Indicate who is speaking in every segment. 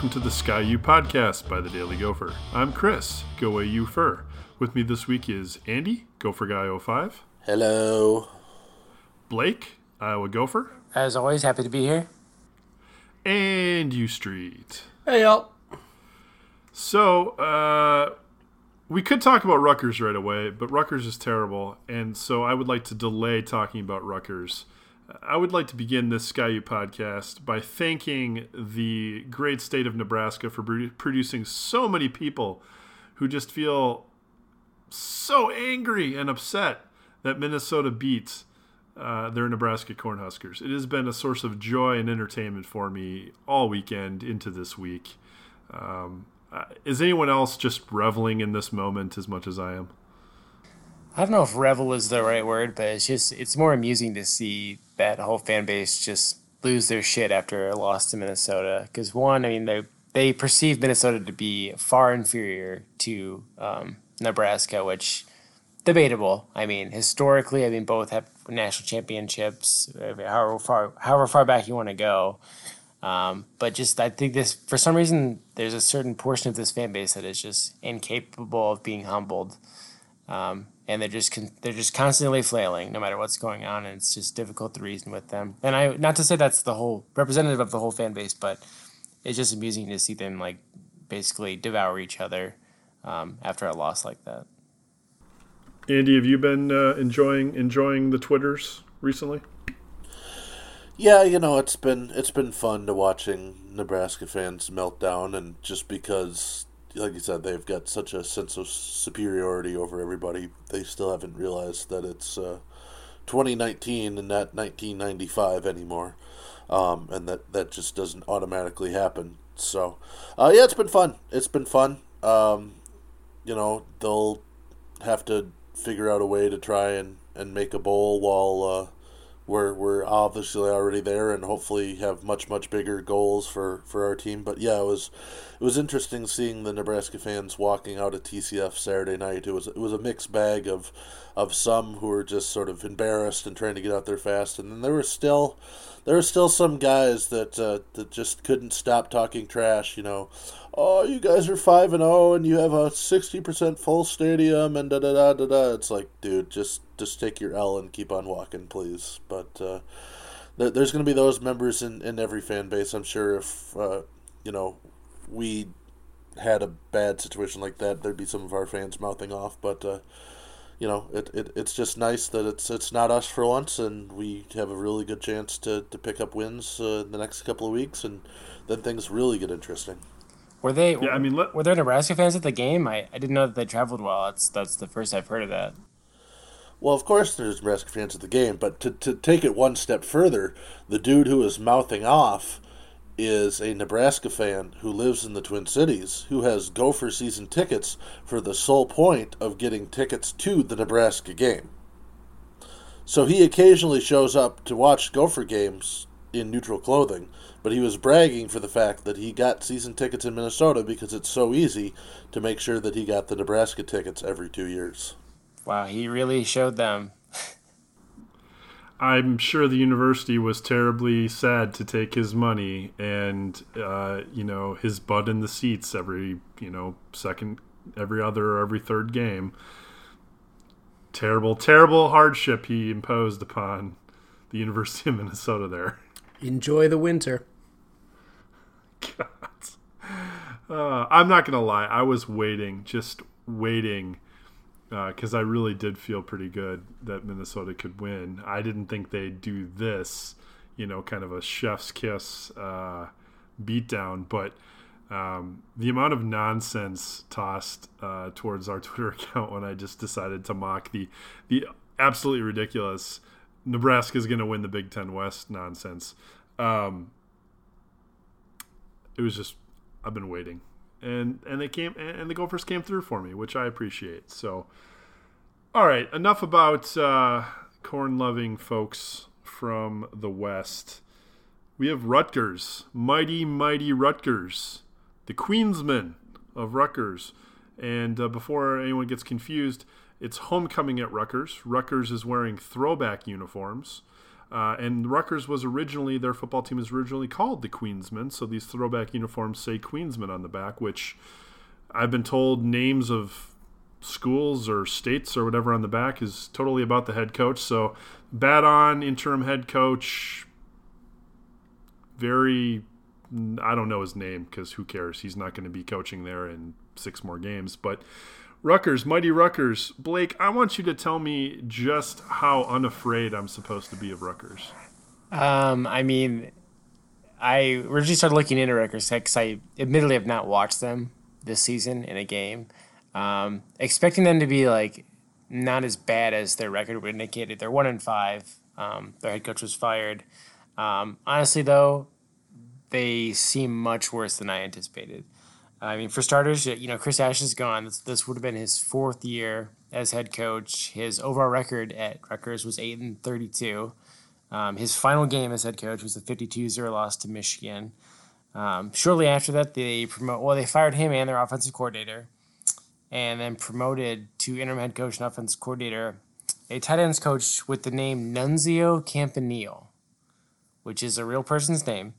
Speaker 1: Hello, and welcome to the Sky U podcast by the Daily Gopher. I'm Chris, GoAUpher. With me this week is Andy, Gopher Guy 05,
Speaker 2: Hello.
Speaker 1: Blake, Iowa Gopher,
Speaker 3: As always, happy to be here.
Speaker 1: and U Street.
Speaker 2: Hey, y'all.
Speaker 1: So, uh, we could talk about Rutgers right away, but Rutgers is terrible, and so I would like to delay talking about Rutgers. I would like to begin this Skyu podcast by thanking the great state of Nebraska for produ- producing so many people who just feel so angry and upset that Minnesota beat uh, their Nebraska Cornhuskers. It has been a source of joy and entertainment for me all weekend into this week. Um, uh, is anyone else just reveling in this moment as much as I am?
Speaker 3: I don't know if revel is the right word, but it's just it's more amusing to see that whole fan base just lose their shit after a loss to Minnesota. Because one, I mean they they perceive Minnesota to be far inferior to um, Nebraska, which debatable. I mean historically, I mean both have national championships. However far however far back you want to go. Um, but just I think this for some reason there's a certain portion of this fan base that is just incapable of being humbled. Um, and they're just con- they're just constantly flailing no matter what's going on and it's just difficult to reason with them and i not to say that's the whole representative of the whole fan base but it's just amusing to see them like basically devour each other um, after a loss like that
Speaker 1: Andy, have you been uh, enjoying enjoying the twitters recently?
Speaker 2: Yeah, you know it's been it's been fun to watching Nebraska fans melt down, and just because, like you said, they've got such a sense of superiority over everybody, they still haven't realized that it's uh, 2019 and not 1995 anymore, um, and that that just doesn't automatically happen. So, uh, yeah, it's been fun. It's been fun. Um, you know, they'll have to figure out a way to try and, and make a bowl while uh, we're we're obviously already there and hopefully have much much bigger goals for, for our team. But yeah, it was it was interesting seeing the Nebraska fans walking out of TCF Saturday night. It was it was a mixed bag of of some who were just sort of embarrassed and trying to get out there fast, and then there were still there were still some guys that uh, that just couldn't stop talking trash. You know, oh, you guys are five and zero, and you have a sixty percent full stadium, and da da da da da. It's like, dude, just just take your L and keep on walking, please. But uh, there, there's going to be those members in, in every fan base. I'm sure if uh, you know we had a bad situation like that, there'd be some of our fans mouthing off. But uh, you know, it, it it's just nice that it's it's not us for once, and we have a really good chance to, to pick up wins uh, in the next couple of weeks, and then things really get interesting.
Speaker 3: were they
Speaker 1: Yeah, I mean, let-
Speaker 3: were there nebraska fans at the game? I, I didn't know that they traveled well. That's that's the first i've heard of that.
Speaker 2: Well, of course, there's Nebraska fans at the game, but to, to take it one step further, the dude who is mouthing off is a Nebraska fan who lives in the Twin Cities, who has Gopher season tickets for the sole point of getting tickets to the Nebraska game. So he occasionally shows up to watch Gopher games in neutral clothing, but he was bragging for the fact that he got season tickets in Minnesota because it's so easy to make sure that he got the Nebraska tickets every two years.
Speaker 3: wow he really showed them
Speaker 1: I'm sure the university was terribly sad to take his money and uh, you know his butt in the seats every you know second, every other, or every third game. Terrible, terrible hardship he imposed upon the University of Minnesota. There,
Speaker 4: Enjoy the winter.
Speaker 1: God. Uh, I'm not gonna lie. I was waiting, just waiting, because I really did feel pretty good that Minnesota could win. I didn't think they'd do this, you know, kind of a chef's kiss uh, beatdown. But um, the amount of nonsense tossed uh, towards our Twitter account when I just decided to mock the the absolutely ridiculous Nebraska's going to win the Big Ten West nonsense. Um, it was just I've been waiting, and and they came and the Gophers came through for me, which I appreciate. So, all right, enough about uh, corn loving folks from the West. We have Rutgers, mighty mighty Rutgers, the Queensmen of Rutgers. And uh, before anyone gets confused, it's homecoming at Rutgers. Rutgers is wearing throwback uniforms. Uh, and Rutgers was originally their football team was originally called the Queensmen, so these throwback uniforms say Queensmen on the back, which I've been told names of schools or states or whatever on the back is totally about the head coach. So bad on interim head coach. Very, I don't know his name because who cares? He's not going to be coaching there in six more games. But Rutgers, mighty Rutgers. Blake, I want you to tell me just how unafraid I'm supposed to be of Rutgers.
Speaker 3: Um, I mean, I originally started looking into Rutgers because I admittedly have not watched them this season in a game. Um, expecting them to be like not as bad as their record would indicate. They're one in five. Um, their head coach was fired. Um, honestly, though, they seem much worse than I anticipated. I mean, for starters, you know, Chris Ash is gone. This, this would have been his fourth year as head coach. His overall record at Rutgers was eight and thirty-two. Um, his final game as head coach was a 52-0 loss to Michigan. Um, shortly after that, they promote. Well, they fired him and their offensive coordinator, and then promoted to interim head coach and offensive coordinator a tight ends coach with the name Nunzio Campanile, which is a real person's name.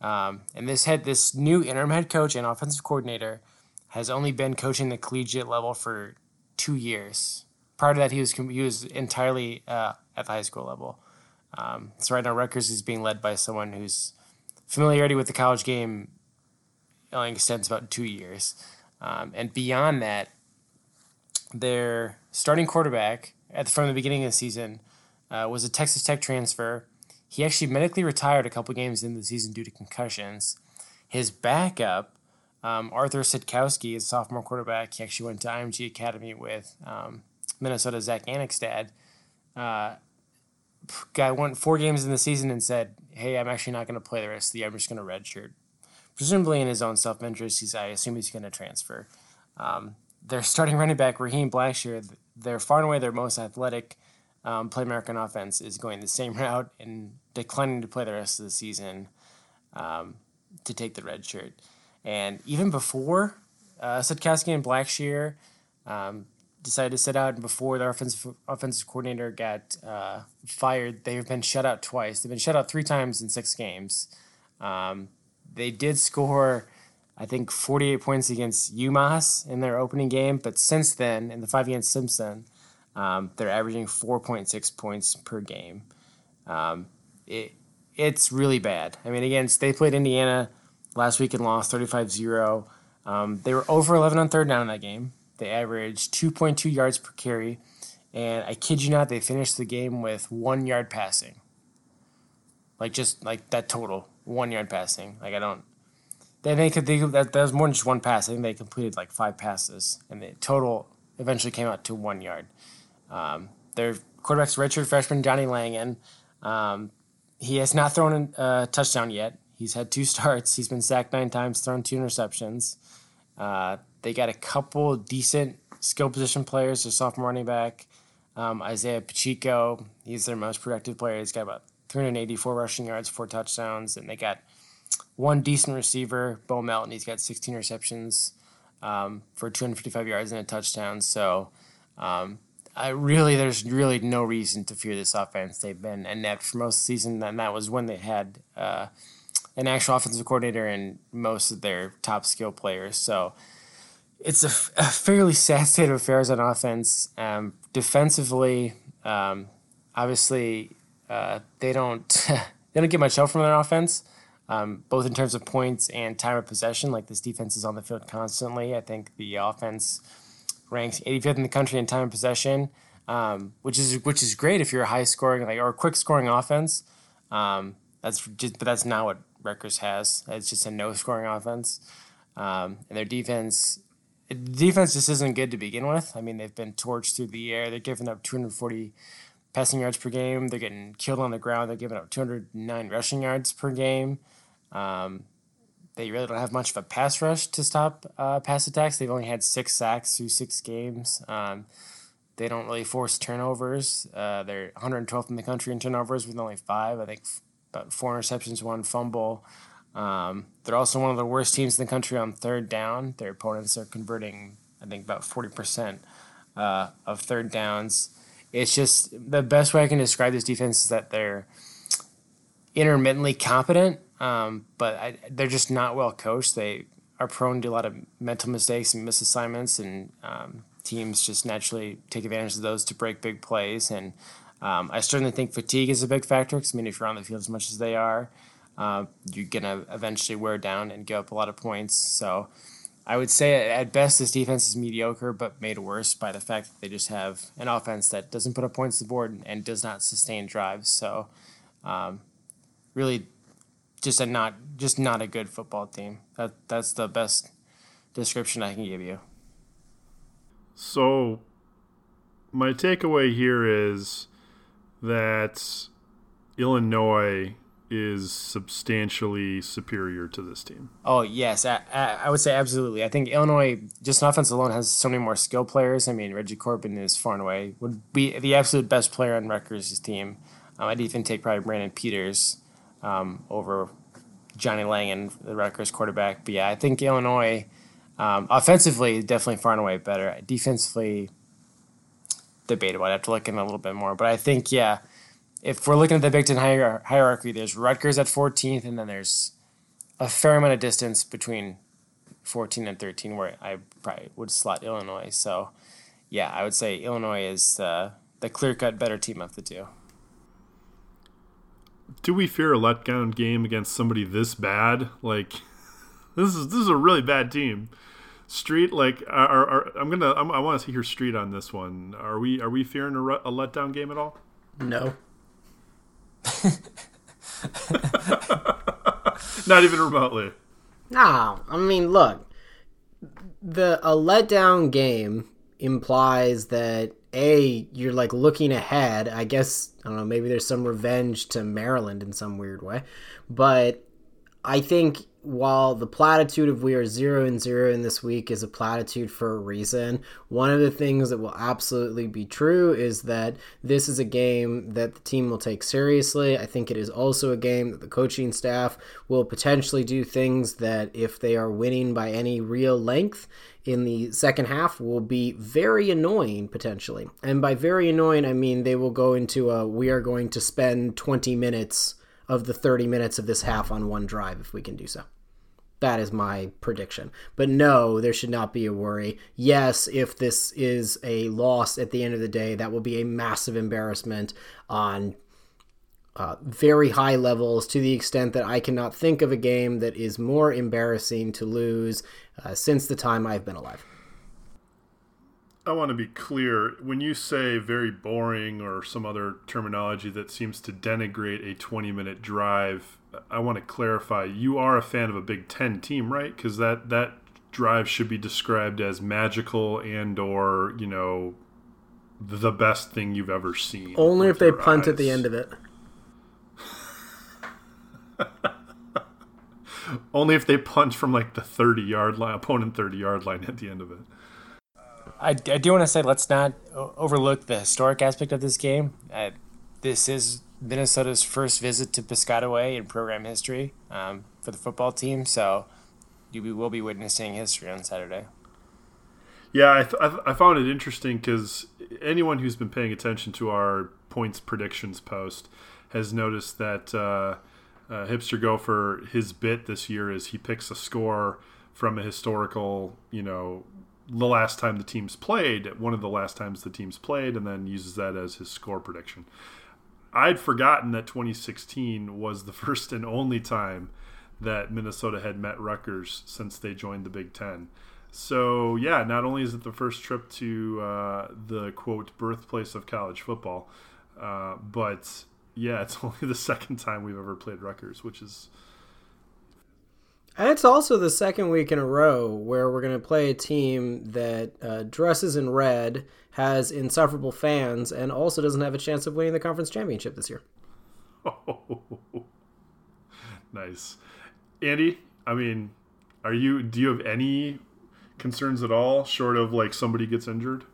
Speaker 3: Um, and this head, this new interim head coach and offensive coordinator, has only been coaching the collegiate level for two years. Prior to that, he was he was entirely uh, at the high school level. Um, so right now, Rutgers is being led by someone whose familiarity with the college game only extends about two years. Um, and beyond that, their starting quarterback at the, from the beginning of the season uh, was a Texas Tech transfer. He actually medically retired a couple games into the season due to concussions. His backup, um, Arthur Sitkowski, is a sophomore quarterback. He actually went to IMG Academy with um, Minnesota Zack Annexstad. Uh, guy went four games in the season and said, "Hey, I'm actually not going to play the rest of the year. I'm just going to redshirt." Presumably in his own self interest, he's I assume he's going to transfer. Um, their starting running back Raheem Blackshear, they're far and away their most athletic um, play American offense, is going the same route and declining to play the rest of the season um, to take the red shirt. And even before uh, Sitkowski and Blackshear um, decided to sit out, and before their offensive offensive coordinator got uh, fired, they've been shut out twice. They've been shut out three times in six games. Um, they did score, I think, 48 points against UMass in their opening game, but since then, in the five against Simpson, um, they're averaging 4.6 points per game. Um, it, it's really bad. I mean, again, they played Indiana last week and lost 35 0. Um, they were over 11 on third down in that game. They averaged 2.2 yards per carry. And I kid you not, they finished the game with one yard passing. Like, just like that total, one yard passing. Like, I don't. They, they could, that, that was more than just one pass. I think they completed like five passes. And the total eventually came out to one yard. Um, their quarterback's redshirt freshman, Johnny Langan. Um, he has not thrown a touchdown yet. He's had two starts. He's been sacked nine times, thrown two interceptions. Uh, they got a couple decent skill position players. Their sophomore running back, um, Isaiah Pacheco. He's their most productive player. He's got about 384 rushing yards, four touchdowns, and they got one decent receiver, Bo Melton. He's got 16 receptions um, for 255 yards and a touchdown. So um, I really, there's really no reason to fear this offense. They've been inept for most of the season, and that was when they had uh, an actual offensive coordinator and most of their top skill players. So it's a, a fairly sad state of affairs on offense. Um, defensively, um, obviously, uh, they don't they don't get much help from their offense, um, both in terms of points and time of possession. Like this defense is on the field constantly. I think the offense ranks 85th in the country in time of possession, um, which is which is great if you're a high scoring like or quick scoring offense. Um, that's just, but that's not what Rutgers has. It's just a no scoring offense, um, and their defense. Defense just isn't good to begin with. I mean, they've been torched through the air. They're giving up 240 passing yards per game. They're getting killed on the ground. They're giving up 209 rushing yards per game. Um, they really don't have much of a pass rush to stop uh, pass attacks. They've only had six sacks through six games. Um, they don't really force turnovers. Uh, they're 112th in the country in turnovers with only five. I think about four interceptions, one fumble. Um, they're also one of the worst teams in the country on third down. Their opponents are converting, I think, about 40% uh, of third downs. It's just the best way I can describe this defense is that they're – intermittently competent, um, but I, they're just not well coached. They are prone to a lot of mental mistakes and misassignments, and um, teams just naturally take advantage of those to break big plays. And um, I certainly think fatigue is a big factor because I mean, if you're on the field as much as they are, uh, you're gonna eventually wear down and give up a lot of points. So I would say at best this defense is mediocre, but made worse by the fact that they just have an offense that doesn't put up points to the board and does not sustain drives. So um, really, just a not just not a good football team. That that's the best description I can give you.
Speaker 1: So my takeaway here is that Illinois is substantially superior to this team.
Speaker 3: Oh yes, I, I, would say absolutely. I think Illinois, just on offense alone, has so many more skill players. I mean, Reggie Corbin is far and away would be the absolute best player on Rutgers' team. Um, I'd even take probably Brandon Peters um, over Johnny Langan, the Rutgers quarterback. But yeah, I think Illinois, um, offensively, definitely far and away better. Defensively, debatable. I'd have to look in a little bit more. But I think, yeah, if we're looking at the Big Ten hierarchy, there's Rutgers at 14th, and then there's a fair amount of distance between 14 and 13, where I probably would slot Illinois. So, yeah, I would say Illinois is uh, the clear cut better team of the two.
Speaker 1: Do we fear a letdown game against somebody this bad? Like, this is this is a really bad team. Street, like, are, are, I'm gonna, I'm, i want to hear Street on this one. Are we, are we fearing a, a letdown game at all?
Speaker 4: No.
Speaker 1: Not even remotely.
Speaker 4: No, I mean, look, the a letdown game implies that a you're like looking ahead. I guess I don't know. Maybe there's some revenge to Maryland in some weird way, but I think while the platitude of we are zero and zero in this week is a platitude for a reason, one of the things that will absolutely be true is that this is a game that the team will take seriously. I think it is also a game that the coaching staff will potentially do things that, if they are winning by any real length, in the second half will be very annoying potentially. And by very annoying, I mean they will go into a we are going to spend 20 minutes of the 30 minutes of this half on one drive if we can do so. That is my prediction. But no, there should not be a worry. Yes, if this is a loss at the end of the day, that will be a massive embarrassment on uh, very high levels to the extent that I cannot think of a game that is more embarrassing to lose uh, since the time I've been alive.
Speaker 1: I want to be clear. When you say very boring or some other terminology that seems to denigrate a 20 minute drive, I want to clarify. You are a fan of a Big Ten team, right? Because that, that drive should be described as magical and or, you know, the best thing you've ever seen.
Speaker 4: Only if they punt eyes. at the end of it.
Speaker 1: Only if they punt from like the 30 yard line, opponent 30 yard line at the end of it.
Speaker 3: I, I do want to say let's not overlook the historic aspect of this game. Uh, this is Minnesota's first visit to Piscataway in program history um, for the football team, so you will be witnessing history on Saturday.
Speaker 1: Yeah, I, th- I found it interesting because anyone who's been paying attention to our points predictions post has noticed that uh, uh, Hipster Gopher, his bit this year is he picks a score from a historical, you know, the last time the teams played, one of the last times the teams played, and then uses that as his score prediction. I'd forgotten that 2016 was the first and only time that Minnesota had met Rutgers since they joined the Big Ten. So, yeah, not only is it the first trip to uh, the quote birthplace of college football, uh, but yeah, it's only the second time we've ever played Rutgers, which is
Speaker 4: and it's also the second week in a row where we're going to play a team that uh, dresses in red, has insufferable fans, and also doesn't have a chance of winning the conference championship this year.
Speaker 1: Oh, nice, Andy. I mean, are you? Do you have any concerns at all, short of like somebody gets injured?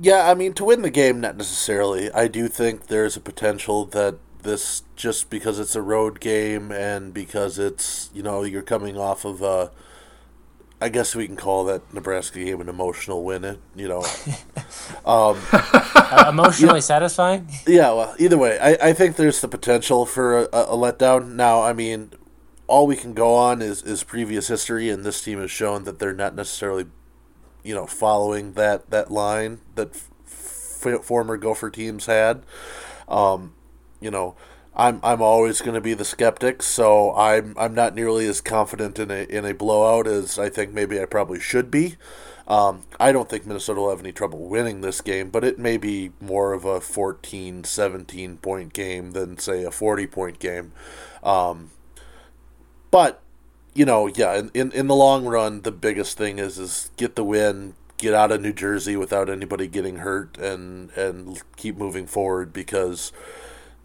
Speaker 2: Yeah, I mean, to win the game, not necessarily. I do think there's a potential that this just because it's a road game and because it's you know you're coming off of a I guess we can call that Nebraska game an emotional win. It you know, um,
Speaker 3: uh, emotionally yeah. satisfying.
Speaker 2: Yeah, well, either way, I, I think there's the potential for a, a, letdown. Now, I mean, all we can go on is is previous history, and this team has shown that they're not necessarily, you know, following that that line that f- former Gopher teams had. Um, you know, I'm I'm always going to be the skeptic, so I'm I'm not nearly as confident in a in a blowout as I think maybe I probably should be. Um, I don't think Minnesota will have any trouble winning this game, but it may be more of a 14, 17 point game than say a 40 point game. Um, but you know, yeah, in, in, in the long run, the biggest thing is is get the win, get out of New Jersey without anybody getting hurt, and and keep moving forward because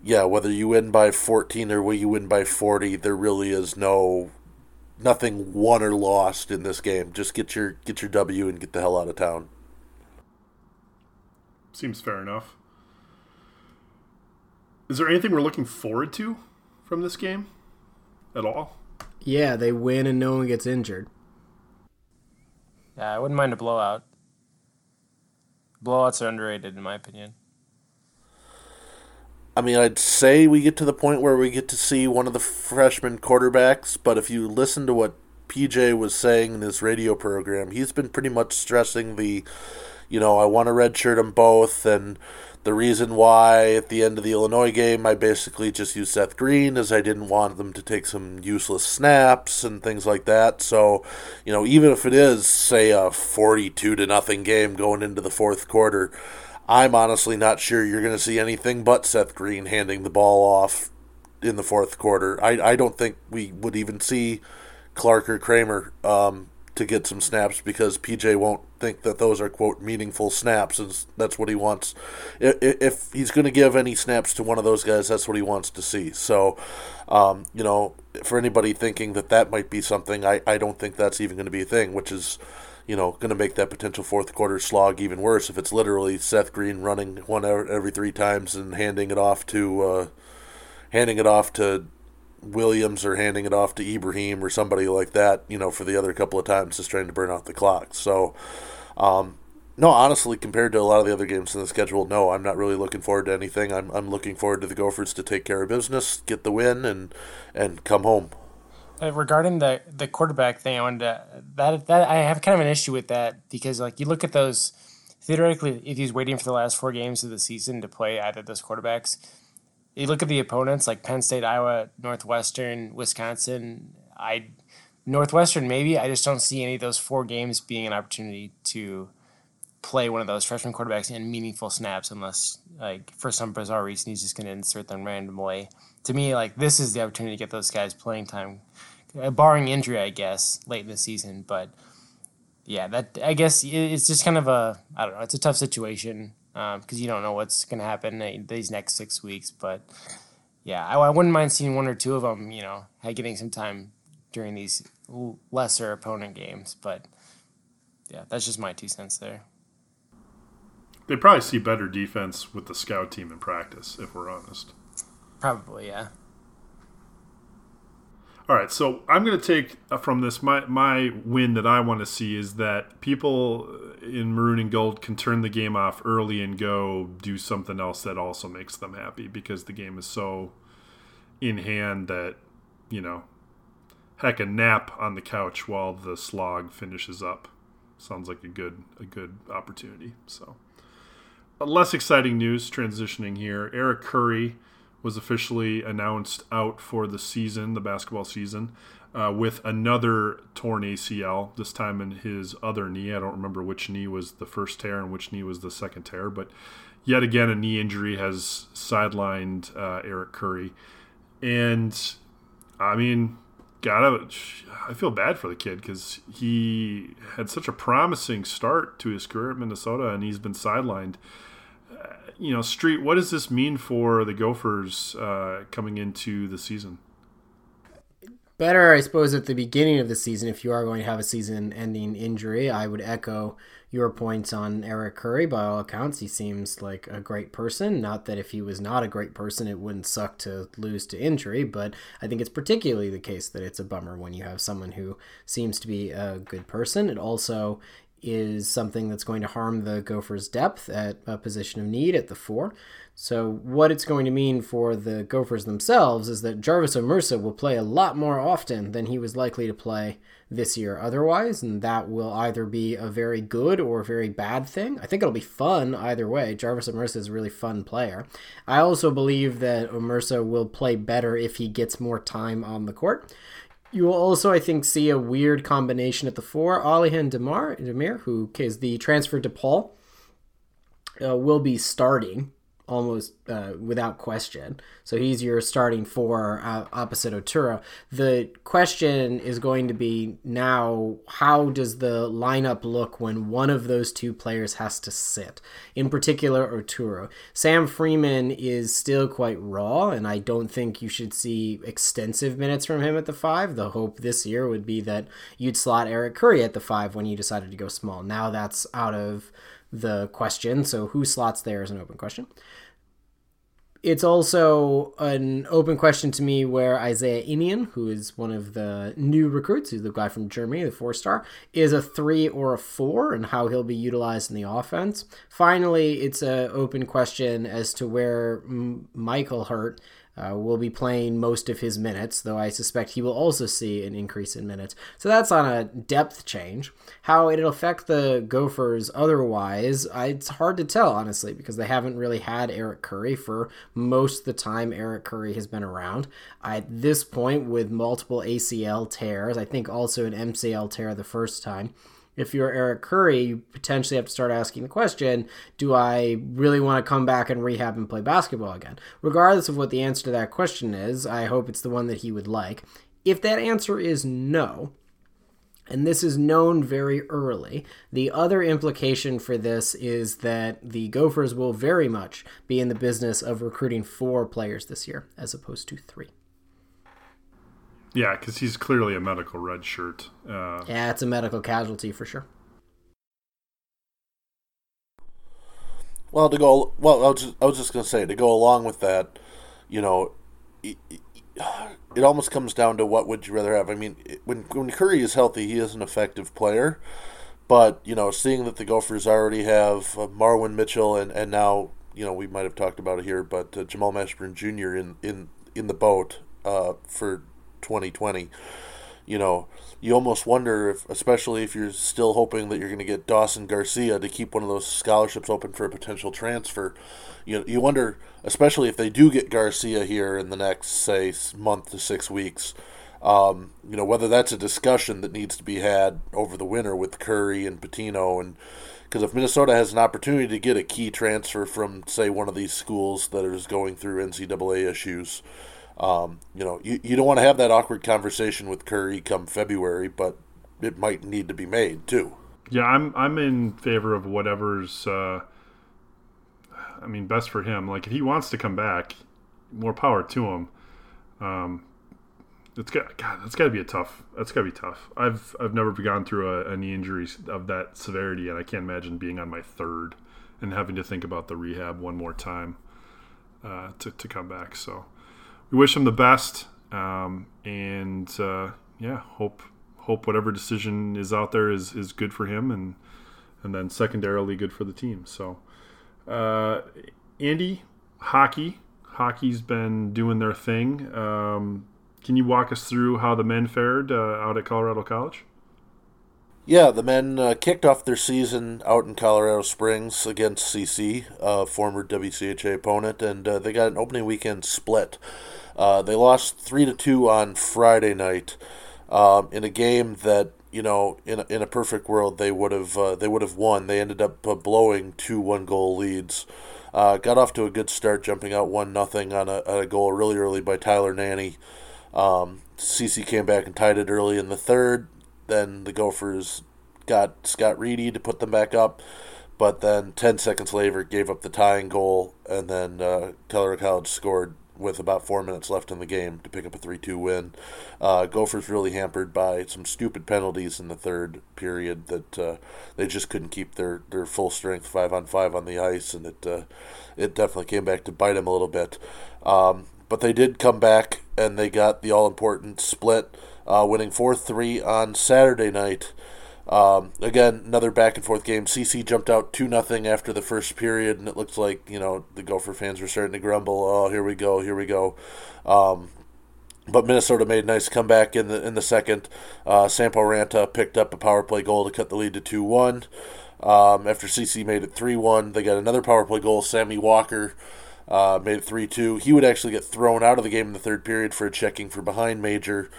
Speaker 2: yeah, whether you win by 14 or whether you win by 40, there really is no nothing won or lost in this game. Just get your get your W and get the hell out of town.
Speaker 1: Seems fair enough. Is there anything we're looking forward to from this game at all?
Speaker 4: Yeah, they win and no one gets injured.
Speaker 3: Yeah, I wouldn't mind a blowout. Blowouts are underrated in my opinion.
Speaker 2: I mean, I'd say we get to the point where we get to see one of the freshman quarterbacks, but if you listen to what PJ was saying in his radio program, he's been pretty much stressing the, you know, I want to redshirt them both, and the reason why at the end of the Illinois game I basically just used Seth Green is I didn't want them to take some useless snaps and things like that. So, you know, even if it is say a 42 to nothing game going into the fourth quarter, I'm honestly not sure you're going to see anything but Seth Green handing the ball off in the fourth quarter. I, I don't think we would even see Clark or Kramer um, to get some snaps because PJ won't think that those are quote meaningful snaps, and that's what he wants. If, if he's going to give any snaps to one of those guys, that's what he wants to see. So, um, you know, for anybody thinking that that might be something, I, I don't think that's even going to be a thing, which is you know, going to make that potential fourth quarter slog even worse if it's literally Seth Green running one every three times and handing it off to uh, handing it off to Williams or handing it off to Ibrahim or somebody like that, you know, for the other couple of times just trying to burn out the clock. So, um, no, honestly, compared to a lot of the other games in the schedule, no, I'm not really looking forward to anything. I'm, I'm looking forward to the Gophers to take care of business, get the win, and and come home.
Speaker 3: Uh, regarding the the quarterback thing, I wanted to that that I have kind of an issue with that because like you look at those theoretically, if he's waiting for the last four games of the season to play either of those quarterbacks, you look at the opponents like Penn State, Iowa, Northwestern, Wisconsin. I Northwestern maybe I just don't see any of those four games being an opportunity to play one of those freshman quarterbacks in meaningful snaps unless like for some bizarre reason he's just going to insert them randomly. To me, like this is the opportunity to get those guys playing time barring injury, I guess, late in the season. But yeah, that I guess it's just kind of a I don't know. It's a tough situation because um, you don't know what's going to happen these next six weeks. But yeah, I, I, wouldn't mind seeing one or two of them. You know, getting some time during these lesser opponent games. But yeah, that's just my two cents there.
Speaker 1: They probably see better defense with the scout team in practice, if we're honest.
Speaker 3: Probably, yeah.
Speaker 1: All right, so I'm going to take uh, from this my my win that I want to see is that people in maroon and gold can turn the game off early and go do something else that also makes them happy because the game is so in hand that you know, heck, a nap on the couch while the slog finishes up sounds like a good a good opportunity. So, less exciting news transitioning here. Eric Curry was officially announced out for the season, the basketball season, uh, with another torn ACL, this time in his other knee. I don't remember which knee was the first tear and which knee was the second tear, but yet again, a knee injury has sidelined uh, Eric Curry. And I mean, gotta, I feel bad for the kid because he had such a promising start to his career at Minnesota and he's been sidelined you know, Street, what does this mean for the Gophers uh, coming into the season?
Speaker 4: better, I suppose, at the beginning of the season if you are going to have a season-ending injury. I would echo your points on Eric Curry. By all accounts, he seems like a great person. Not that if he was not a great person, it wouldn't suck to lose to injury, but I think it's particularly the case that it's a bummer when you have someone who seems to be a good person. It also is something that's going to harm the Gophers' depth at a position of need at the four. So, what it's going to mean for the Gophers themselves is that Jarvis Omersa will play a lot more often than he was likely to play this year otherwise, and that will either be a very good or a very bad thing. I think it'll be fun either way. Jarvis Omersa is a really fun player. I also believe that Omersa will play better if he gets more time on the court. You will also, I think, see a weird combination at the four. Alihan Demar, Demir, who is the transfer DePaul, uh, will be starting almost uh, without question. So he's your starting four uh, opposite Oturu. The question is going to be now how does the lineup look when one of those two players has to sit? In particular, Oturu. Sam Freeman is still quite raw, and I don't think you should see extensive minutes from him at the five. The hope this year would be that you'd slot Eric Curry at the five when you decided to go small. Now that's out of the question. So who slots there is an open question it's also an open question to me where Isaiah Ihnen, who is one of the new recruits, who's the guy from Germany, the four star, is a three or a four, and how he'll be utilized in the offense. Finally, it's an open question as to where Michael Hurt uh, will be playing most of his minutes, though I suspect he will also see an increase in minutes. So that's on a depth change. How it'll affect the Gophers otherwise, I, it's hard to tell, honestly, because they haven't really had Eric Curry for most of the time Eric Curry has been around. At this point, with multiple ACL tears, I think also an MCL tear the first time, if you're Eric Curry, you potentially have to start asking the question do I really want to come back and rehab and play basketball again? Regardless of what the answer to that question is, I hope it's the one that he would like. If that answer is no, and this is known very early. The other implication for this is that the Gophers will very much be in the business of recruiting four players this year as opposed to three.
Speaker 1: Yeah, because he's clearly a medical red shirt. Uh,
Speaker 4: yeah, it's a medical casualty for sure.
Speaker 2: Well, to go well, I was just, I was just gonna say to go along with that, you know, it, it almost comes down to what would you rather have. I mean, when when Curry is healthy, he is an effective player, but you know, seeing that the Gophers already have uh, Marwin Mitchell and and now you know we might have talked about it here, but uh, Jamal Mashburn Jr. in in in the boat uh, for 2020. You know, you almost wonder if, especially if you're still hoping that you're going to get Dawson Garcia to keep one of those scholarships open for a potential transfer. You you wonder, especially if they do get Garcia here in the next say month to six weeks. Um, you know whether that's a discussion that needs to be had over the winter with Curry and Pitino, and because if Minnesota has an opportunity to get a key transfer from say one of these schools that is going through NCAA issues, um, you know, you, you don't want to have that awkward conversation with Curry come February, but it might need to be made too.
Speaker 1: Yeah, I'm I'm in favor of whatever's. Uh, I mean, best for him. Like if he wants to come back, more power to him. Um, it's got God. That's got to be a tough. That's got to be tough. I've I've never gone through a, knee injury of that severity, and I can't imagine being on my third and having to think about the rehab one more time uh, to to come back. So we wish him the best, um, and uh, yeah, hope hope whatever decision is out there is is good for him, and and then secondarily good for the team. So, uh, Andy, hockey, hockey's been doing their thing. Um, can you walk us through how the men fared uh, out at Colorado College?
Speaker 2: Yeah, the men uh, kicked off their season out in Colorado Springs against CC, a former WCHA opponent, and uh, they got an opening weekend split. Uh, they lost three to two on Friday night um, in a game that you know in a, in a perfect world they would have uh, they would have won. They ended up uh, blowing two one goal leads. Uh, got off to a good start, jumping out one nothing on a, on a goal really early by Tyler Nanne. Um, CC came back and tied it early in the third. Then the Gophers got Scott Reedy to put them back up but then 10 seconds later gave up the tying goal and then uh, College scored with about four minutes left in the game to pick up a 3 2 win. Uh, Gophers really hampered by some stupid penalties in the third period that uh, they just couldn't keep their, their full strength five on five on the ice, and it, uh, it definitely came back to bite them a little bit. Um, but they did come back and they got the all important split, uh, winning 4 3 on Saturday night. Um, again, another back and forth game. CC jumped out two nothing after the first period, and it looked like you know the Gopher fans were starting to grumble. Oh, here we go, here we go. Um, but Minnesota made a nice comeback in the in the second. Uh, Sampo Ranta picked up a power play goal to cut the lead to two one. Um, after CC made it three one, they got another power play goal. Sammy Walker uh, made it three two. He would actually get thrown out of the game in the third period for a checking for behind major.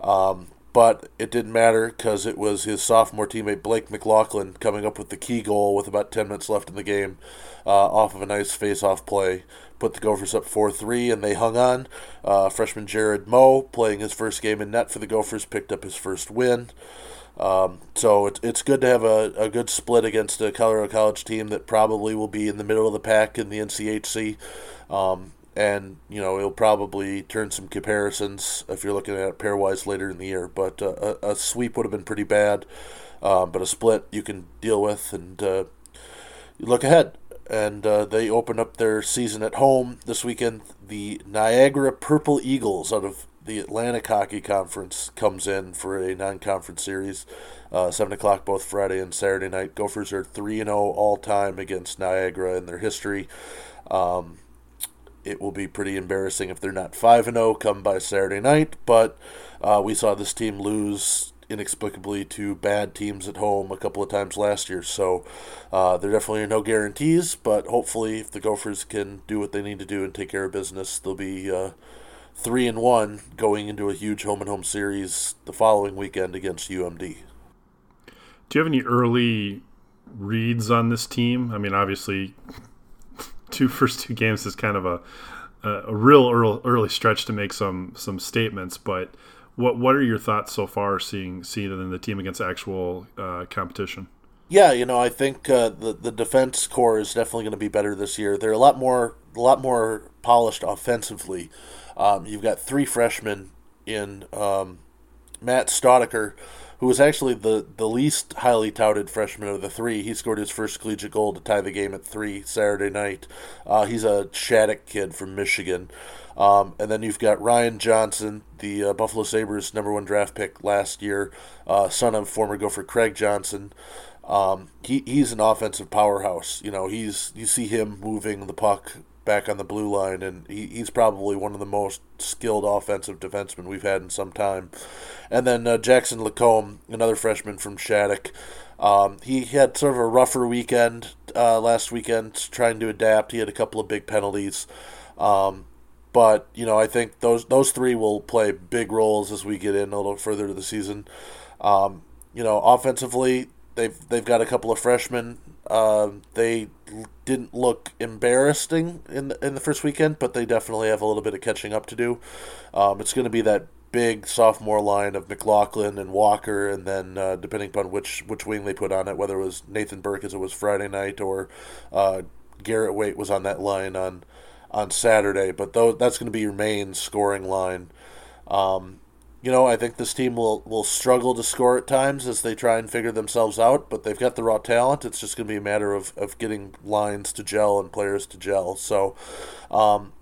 Speaker 2: Um, but it didn't matter because it was his sophomore teammate Blake McLaughlin coming up with the key goal with about 10 minutes left in the game uh, off of a nice face-off play. Put the Gophers up 4 3, and they hung on. Uh, freshman Jared Moe, playing his first game in net for the Gophers, picked up his first win. Um, so it, it's good to have a, a good split against a Colorado College team that probably will be in the middle of the pack in the NCHC. Um, and you know it'll probably turn some comparisons if you're looking at it pairwise later in the year. But uh, a, a, sweep would have been pretty bad, um, but a split you can deal with, and uh, look ahead. And uh, they open up their season at home this weekend. The Niagara Purple Eagles out of the Atlantic Hockey Conference comes in for a non-conference series, uh, seven o'clock both Friday and Saturday night. Gophers are three and zero oh all time against Niagara in their history. Um, it will be pretty embarrassing if they're not 5 and 0 come by Saturday night, but uh, we saw this team lose inexplicably to bad teams at home a couple of times last year. So uh, there definitely are no guarantees, but hopefully, if the Gophers can do what they need to do and take care of business, they'll be uh, 3 and 1 going into a huge home and home series the following weekend against UMD.
Speaker 1: Do you have any early reads on this team? I mean, obviously, two first two games is kind of a a real early, early stretch to make some some statements. But what what are your thoughts so far seeing seeing in the team against actual uh, competition?
Speaker 2: Yeah, you know, I think uh, the the defense core is definitely going to be better this year. They're a lot more a lot more polished offensively. Um, you've got three freshmen in um, Matt Staudacher, who was actually the, the least highly touted freshman of the three. He scored his first collegiate goal to tie the game at three Saturday night. Uh, he's a Shattuck kid from Michigan. Um, and then you've got Ryan Johnson, the uh, Buffalo Sabres number one draft pick last year, uh, son of former Gopher Craig Johnson. Um, he, he's an offensive powerhouse. You know, he's you see him moving the puck back on the blue line, and he, he's probably one of the most skilled offensive defensemen we've had in some time. And then uh, Jackson Lacombe, another freshman from Shattuck. Um, he had sort of a rougher weekend uh, last weekend, trying to adapt. He had a couple of big penalties. Um, but you know, I think those those three will play big roles as we get in a little further to the season. Um, you know, offensively, they've they've got a couple of freshmen. Uh, they didn't look embarrassing in the, in the first weekend, but they definitely have a little bit of catching up to do. Um, it's going to be that big sophomore line of McLaughlin and Walker, and then uh, depending upon which which wing they put on it, whether it was Nathan Burke as it was Friday night or uh, Garrett Wait was on that line on on Saturday. But though that's going to be your main scoring line. Um, you know, I think this team will, will struggle to score at times as they try and figure themselves out, but they've got the raw talent. It's just going to be a matter of, of getting lines to gel and players to gel. So, um,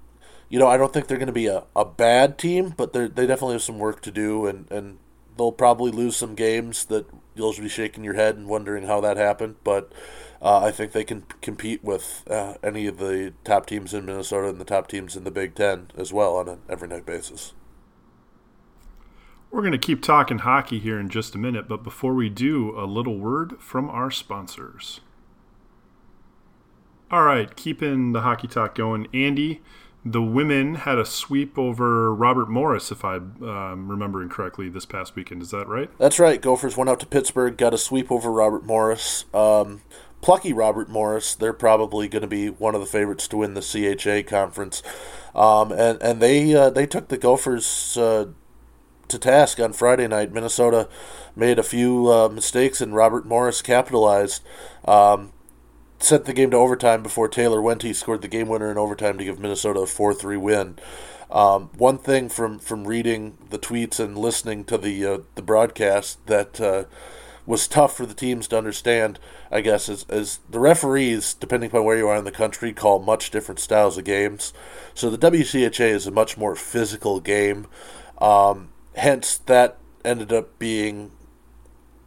Speaker 2: you know, I don't think they're going to be a, a bad team, but they definitely have some work to do, and, and they'll probably lose some games that you'll be shaking your head and wondering how that happened. But uh, I think they can compete with uh, any of the top teams in Minnesota and the top teams in the Big Ten as well on an every night basis.
Speaker 1: We're going to keep talking hockey here in just a minute, but before we do, a little word from our sponsors. All right, keeping the hockey talk going. Andy, the women had a sweep over Robert Morris, if I'm um, remembering correctly, this past weekend. Is that right?
Speaker 2: That's right. Gophers went out to Pittsburgh, got a sweep over Robert Morris. Um, plucky Robert Morris. They're probably going to be one of the favorites to win the CHA conference. Um, and and they uh, they took the Gophers uh, to task on Friday night. Minnesota made a few uh, mistakes, and Robert Morris capitalized. Um, sent the game to overtime before Taylor Wente scored the game winner in overtime to give Minnesota a 4 3 win. Um, one thing from, from reading the tweets and listening to the uh, the broadcast that uh, was tough for the teams to understand, I guess, is, is the referees, depending upon where you are in the country, call much different styles of games. So the WCHA is a much more physical game. Um, hence, that ended up being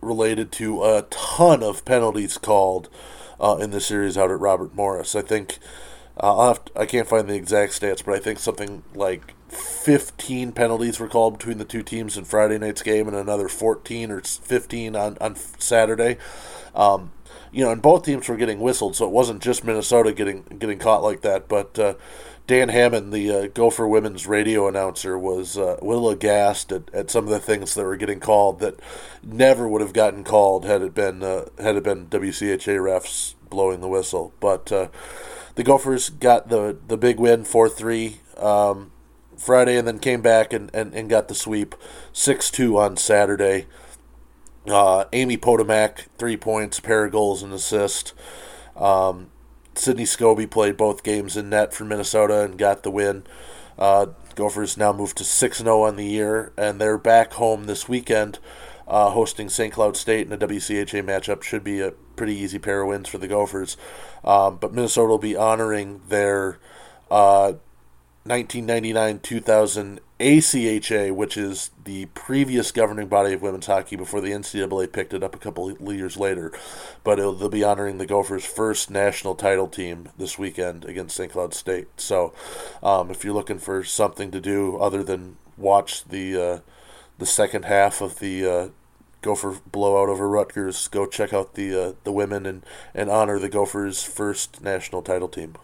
Speaker 2: related to a ton of penalties called uh, in the series out at Robert Morris. I think uh, to, I can't find the exact stats, but I think something like 15 penalties were called between the two teams in Friday night's game, and another 14 or 15 on on Saturday. Um, you know, and both teams were getting whistled, so it wasn't just Minnesota getting getting caught like that, but. Uh, Dan Hammond, the uh, Gopher women's radio announcer, was uh, a little aghast at, at some of the things that were getting called that never would have gotten called had it been uh, had it been WCHA refs blowing the whistle. But uh, the Gophers got the the big win four three um, Friday, and then came back and, and, and got the sweep six two on Saturday. Uh, Amy Potomak three points, pair of goals and assist. Um, Sydney Scobee played both games in net for Minnesota and got the win. Uh, Gophers now moved to 6 0 on the year, and they're back home this weekend uh, hosting St. Cloud State in a WCHA matchup. Should be a pretty easy pair of wins for the Gophers. Um, but Minnesota will be honoring their uh, 1999 2000 ACHA, which is the previous governing body of women's hockey before the NCAA picked it up a couple years later. But they'll be honoring the Gophers' first national title team this weekend against St. Cloud State. So um, if you're looking for something to do other than watch the uh, the second half of the uh, Gopher blowout over Rutgers, go check out the uh, the women and, and honor the Gophers' first national title team.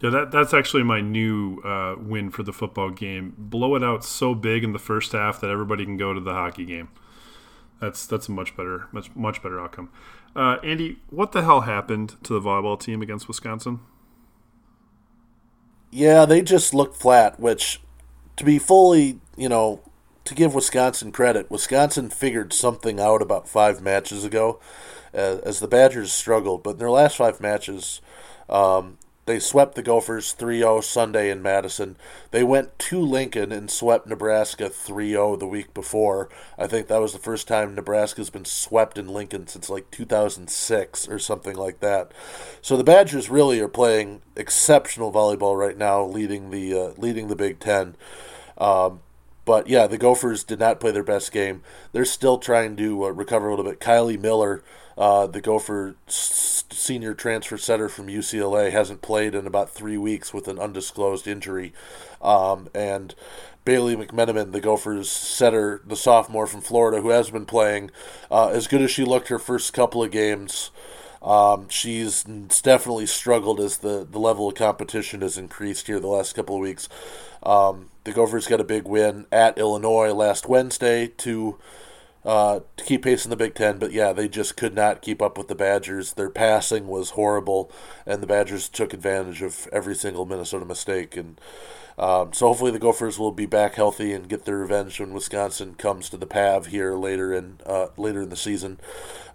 Speaker 1: Yeah, that that's actually my new uh, win for the football game. Blow it out so big in the first half that everybody can go to the hockey game. That's that's a much better much much better outcome. Uh, Andy, what the hell happened to the volleyball team against Wisconsin?
Speaker 2: Yeah, they just looked flat. Which, to be fully, you know, to give Wisconsin credit, Wisconsin figured something out about five matches ago, uh, as the Badgers struggled. But in their last five matches, um, they swept the Gophers 3 0 Sunday in Madison. They went to Lincoln and swept Nebraska 3 0 the week before. I think that was the first time Nebraska's been swept in Lincoln since like 2006 or something like that. So the Badgers really are playing exceptional volleyball right now, leading the uh, leading the Big Ten. Um, but yeah, the Gophers did not play their best game. They're still trying to uh, recover a little bit. Kylie Miller uh, the Gopher senior transfer setter from UCLA hasn't played in about three weeks with an undisclosed injury. Um, and Bailey McMenimen, the Gophers setter, the sophomore from Florida, who has been playing uh, as good as she looked her first couple of games. Um, she's definitely struggled as the, the level of competition has increased here the last couple of weeks. Um, the Gophers got a big win at Illinois last Wednesday to uh, to keep pace in the Big Ten. But yeah, they just could not keep up with the Badgers. Their passing was horrible, and the Badgers took advantage of every single Minnesota mistake. And um, so hopefully the Gophers will be back healthy and get their revenge when Wisconsin comes to the Pav here later in uh, later in the season.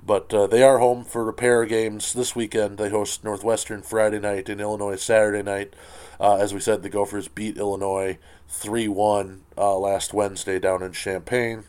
Speaker 2: But uh, they are home for repair games this weekend. They host Northwestern Friday night and Illinois Saturday night. Uh, as we said, the Gophers beat Illinois 3 1 uh, last Wednesday down in Champaign.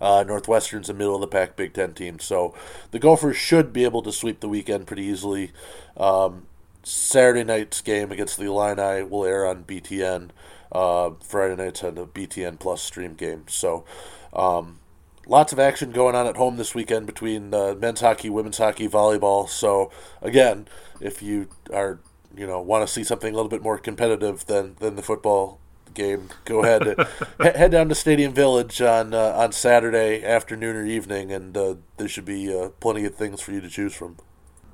Speaker 2: Uh, Northwestern's a middle of the pack Big Ten team, so the Gophers should be able to sweep the weekend pretty easily. Um, Saturday night's game against the Illini will air on BTN. Uh, Friday night's on the BTN Plus stream game. So, um, lots of action going on at home this weekend between uh, men's hockey, women's hockey, volleyball. So, again, if you are you know want to see something a little bit more competitive than than the football game, go ahead head down to Stadium Village on uh, on Saturday afternoon or evening, and uh, there should be uh, plenty of things for you to choose from.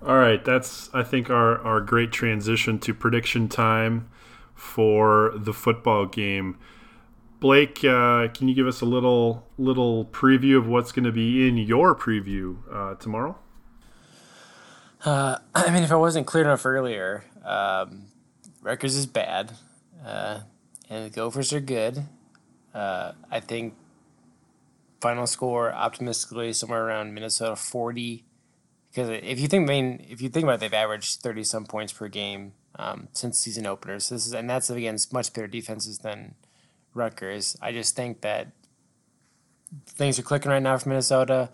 Speaker 1: All right, that's I think our our great transition to prediction time for the football game. Blake, uh, can you give us a little little preview of what's going to be in your preview uh, tomorrow?
Speaker 3: Uh, I mean, if I wasn't clear enough earlier, um, Rutgers is bad. Uh, and the Gophers are good. Uh, I think final score optimistically somewhere around Minnesota 40, because if you think, I mean, if you think about it, they've averaged thirty some points per game um, since season openers. So this is, and that's against much better defenses than Rutgers. I just think that things are clicking right now for Minnesota.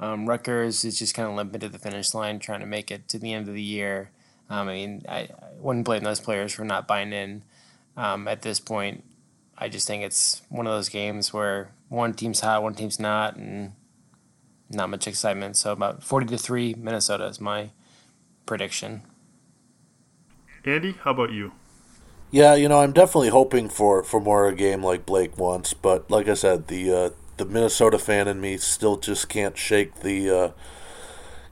Speaker 3: Um, Rutgers is just kind of limping to the finish line, trying to make it to the end of the year. Um, I mean, I, I, wouldn't blame those players for not buying in um, at this point. I just think it's one of those games where one team's hot, one team's not, and not much excitement. So about forty to three, Minnesota is my prediction.
Speaker 1: Andy, how about you?
Speaker 2: Yeah, you know, I'm definitely hoping for, for more a game like Blake wants, but like I said, the uh, the Minnesota fan in me still just can't shake the uh,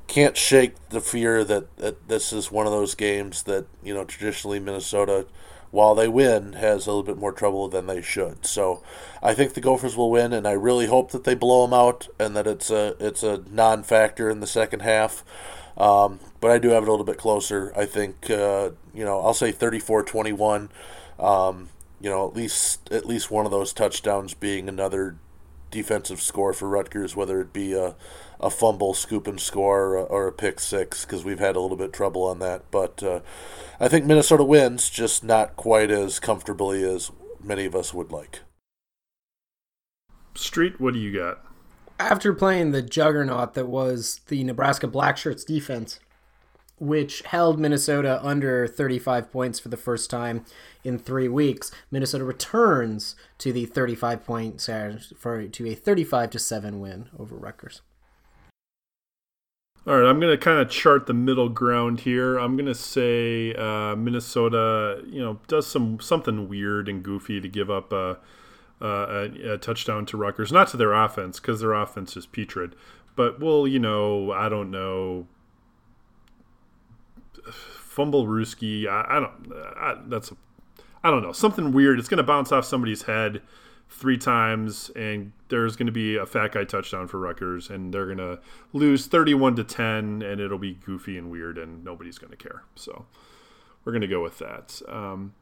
Speaker 2: can't shake the fear that, that this is one of those games that you know traditionally Minnesota, while they win, has a little bit more trouble than they should. So I think the Gophers will win, and I really hope that they blow them out and that it's a it's a non-factor in the second half. Um, but I do have it a little bit closer. I think uh, you know I'll say 34-21. Um, you know at least at least one of those touchdowns being another defensive score for Rutgers, whether it be a, a fumble, scoop and score, or, or a pick six, because we've had a little bit of trouble on that. But uh, I think Minnesota wins, just not quite as comfortably as many of us would like.
Speaker 1: Street, what do you got?
Speaker 4: After playing the juggernaut that was the Nebraska Blackshirts defense, which held Minnesota under 35 points for the first time in three weeks, Minnesota returns to the 35 points for to a 35 to seven win over Rutgers.
Speaker 1: All right, I'm going to kind of chart the middle ground here. I'm going to say uh, Minnesota, you know, does some something weird and goofy to give up a, a, a touchdown to Rutgers, not to their offense because their offense is putrid, but well, you know, I don't know, fumblerooski. I, I don't. I, that's a, I don't know something weird. It's going to bounce off somebody's head three times, and there's going to be a fat guy touchdown for Rutgers, and they're going to lose 31 to 10, and it'll be goofy and weird, and nobody's going to care. So we're going to go with that. Um,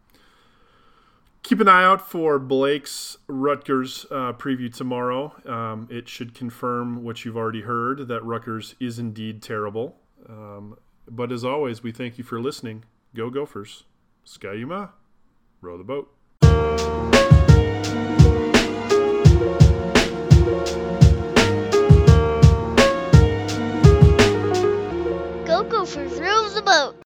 Speaker 1: keep an eye out for Blake's Rutgers uh, preview tomorrow. Um, it should confirm what you've already heard that Rutgers is indeed terrible. Um, but as always, we thank you for listening. Go Gophers. Ski-U-Mah. Row the boat. the boat.